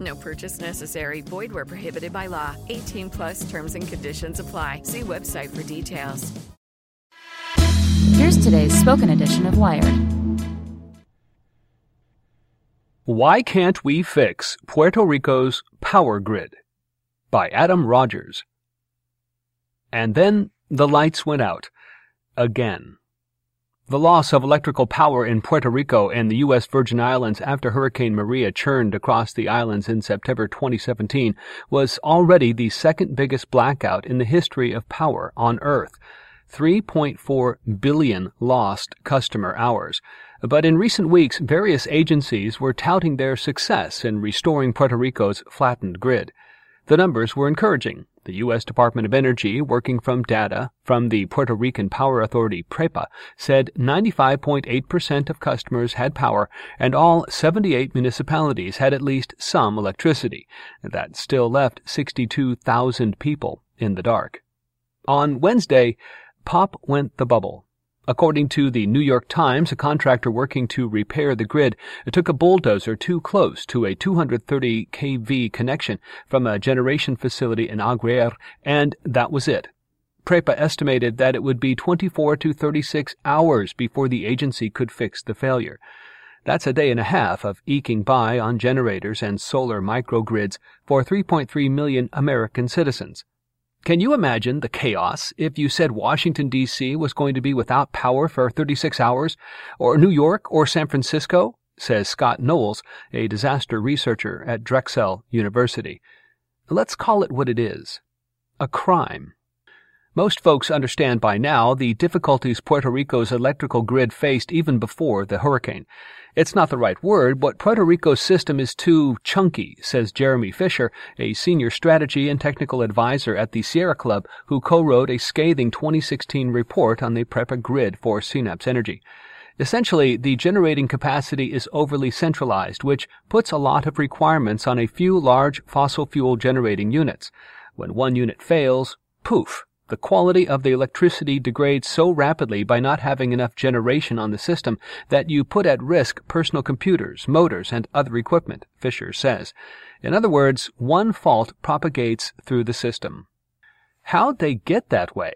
No purchase necessary. Void where prohibited by law. 18 plus terms and conditions apply. See website for details. Here's today's spoken edition of Wired. Why Can't We Fix Puerto Rico's Power Grid? by Adam Rogers. And then the lights went out. Again. The loss of electrical power in Puerto Rico and the U.S. Virgin Islands after Hurricane Maria churned across the islands in September 2017 was already the second biggest blackout in the history of power on Earth. 3.4 billion lost customer hours. But in recent weeks, various agencies were touting their success in restoring Puerto Rico's flattened grid. The numbers were encouraging. The U.S. Department of Energy, working from data from the Puerto Rican Power Authority, PREPA, said 95.8% of customers had power and all 78 municipalities had at least some electricity. That still left 62,000 people in the dark. On Wednesday, pop went the bubble. According to the New York Times, a contractor working to repair the grid took a bulldozer too close to a 230 kV connection from a generation facility in Aguirre, and that was it. PREPA estimated that it would be 24 to 36 hours before the agency could fix the failure. That's a day and a half of eking by on generators and solar microgrids for 3.3 million American citizens. Can you imagine the chaos if you said Washington, D.C. was going to be without power for 36 hours? Or New York or San Francisco? Says Scott Knowles, a disaster researcher at Drexel University. Let's call it what it is a crime. Most folks understand by now the difficulties Puerto Rico's electrical grid faced even before the hurricane. It's not the right word, but Puerto Rico's system is too chunky, says Jeremy Fisher, a senior strategy and technical advisor at the Sierra Club, who co-wrote a scathing 2016 report on the PREPA grid for Synapse Energy. Essentially, the generating capacity is overly centralized, which puts a lot of requirements on a few large fossil fuel generating units. When one unit fails, poof, the quality of the electricity degrades so rapidly by not having enough generation on the system that you put at risk personal computers, motors, and other equipment, Fisher says. In other words, one fault propagates through the system. How'd they get that way?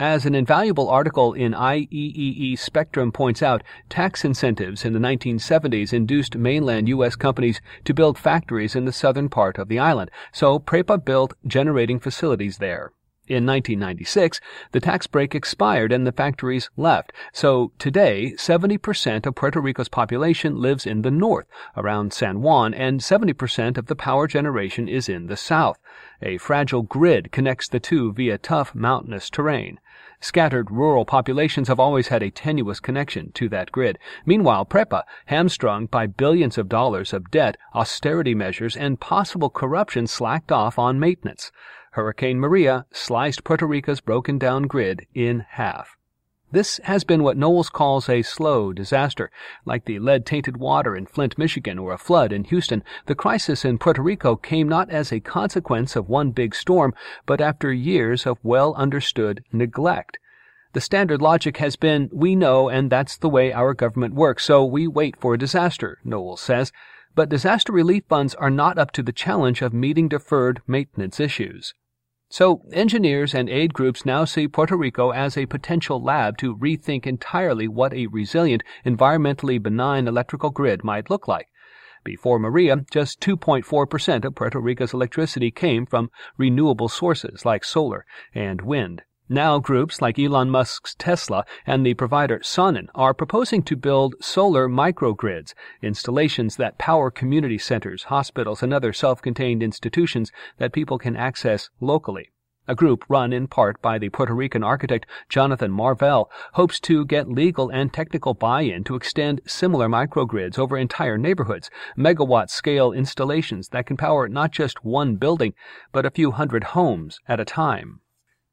As an invaluable article in IEEE Spectrum points out, tax incentives in the 1970s induced mainland U.S. companies to build factories in the southern part of the island, so PREPA built generating facilities there. In 1996, the tax break expired and the factories left. So today, 70% of Puerto Rico's population lives in the north, around San Juan, and 70% of the power generation is in the south. A fragile grid connects the two via tough mountainous terrain. Scattered rural populations have always had a tenuous connection to that grid. Meanwhile, PREPA, hamstrung by billions of dollars of debt, austerity measures, and possible corruption, slacked off on maintenance. Hurricane Maria sliced Puerto Rico's broken down grid in half. This has been what Knowles calls a slow disaster. Like the lead tainted water in Flint, Michigan, or a flood in Houston, the crisis in Puerto Rico came not as a consequence of one big storm, but after years of well understood neglect. The standard logic has been, we know and that's the way our government works, so we wait for a disaster, Knowles says. But disaster relief funds are not up to the challenge of meeting deferred maintenance issues. So, engineers and aid groups now see Puerto Rico as a potential lab to rethink entirely what a resilient, environmentally benign electrical grid might look like. Before Maria, just 2.4% of Puerto Rico's electricity came from renewable sources like solar and wind. Now, groups like Elon Musk's Tesla and the provider Sonnen are proposing to build solar microgrids, installations that power community centers, hospitals, and other self contained institutions that people can access locally. A group run in part by the Puerto Rican architect Jonathan Marvel hopes to get legal and technical buy-in to extend similar microgrids over entire neighborhoods, megawatt scale installations that can power not just one building, but a few hundred homes at a time.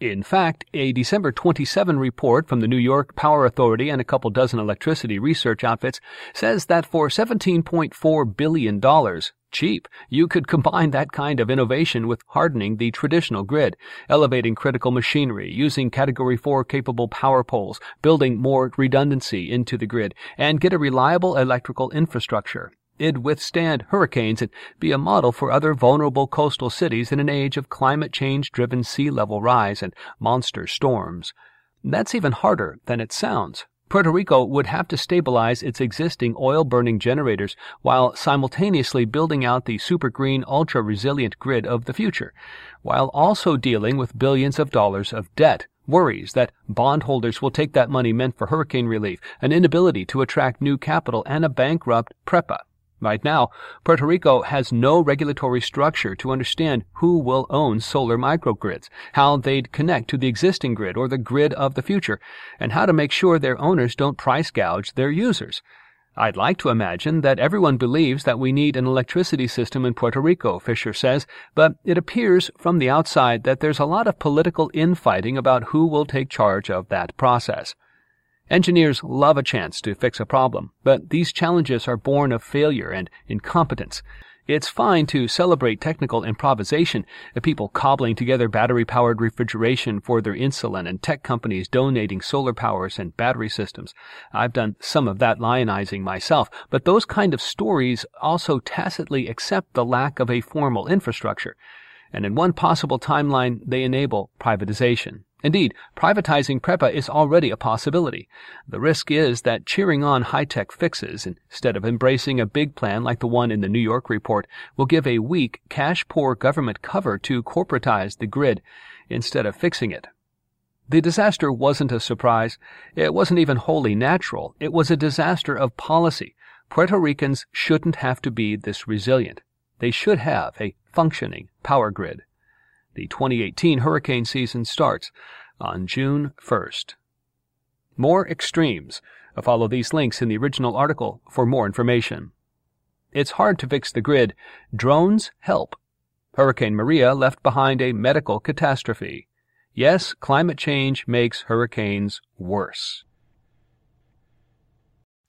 In fact, a December 27 report from the New York Power Authority and a couple dozen electricity research outfits says that for $17.4 billion, cheap, you could combine that kind of innovation with hardening the traditional grid, elevating critical machinery, using Category 4 capable power poles, building more redundancy into the grid, and get a reliable electrical infrastructure it'd withstand hurricanes and be a model for other vulnerable coastal cities in an age of climate change driven sea level rise and monster storms. That's even harder than it sounds. Puerto Rico would have to stabilize its existing oil burning generators while simultaneously building out the super green, ultra resilient grid of the future, while also dealing with billions of dollars of debt worries that bondholders will take that money meant for hurricane relief, an inability to attract new capital, and a bankrupt PREPA. Right now, Puerto Rico has no regulatory structure to understand who will own solar microgrids, how they'd connect to the existing grid or the grid of the future, and how to make sure their owners don't price gouge their users. I'd like to imagine that everyone believes that we need an electricity system in Puerto Rico, Fisher says, but it appears from the outside that there's a lot of political infighting about who will take charge of that process. Engineers love a chance to fix a problem, but these challenges are born of failure and incompetence. It's fine to celebrate technical improvisation, uh, people cobbling together battery powered refrigeration for their insulin and tech companies donating solar powers and battery systems. I've done some of that lionizing myself, but those kind of stories also tacitly accept the lack of a formal infrastructure. And in one possible timeline, they enable privatization. Indeed, privatizing PREPA is already a possibility. The risk is that cheering on high-tech fixes, instead of embracing a big plan like the one in the New York report, will give a weak, cash-poor government cover to corporatize the grid instead of fixing it. The disaster wasn't a surprise. It wasn't even wholly natural. It was a disaster of policy. Puerto Ricans shouldn't have to be this resilient. They should have a functioning power grid. The 2018 hurricane season starts on June 1st. More extremes. Uh, follow these links in the original article for more information. It's hard to fix the grid. Drones help. Hurricane Maria left behind a medical catastrophe. Yes, climate change makes hurricanes worse.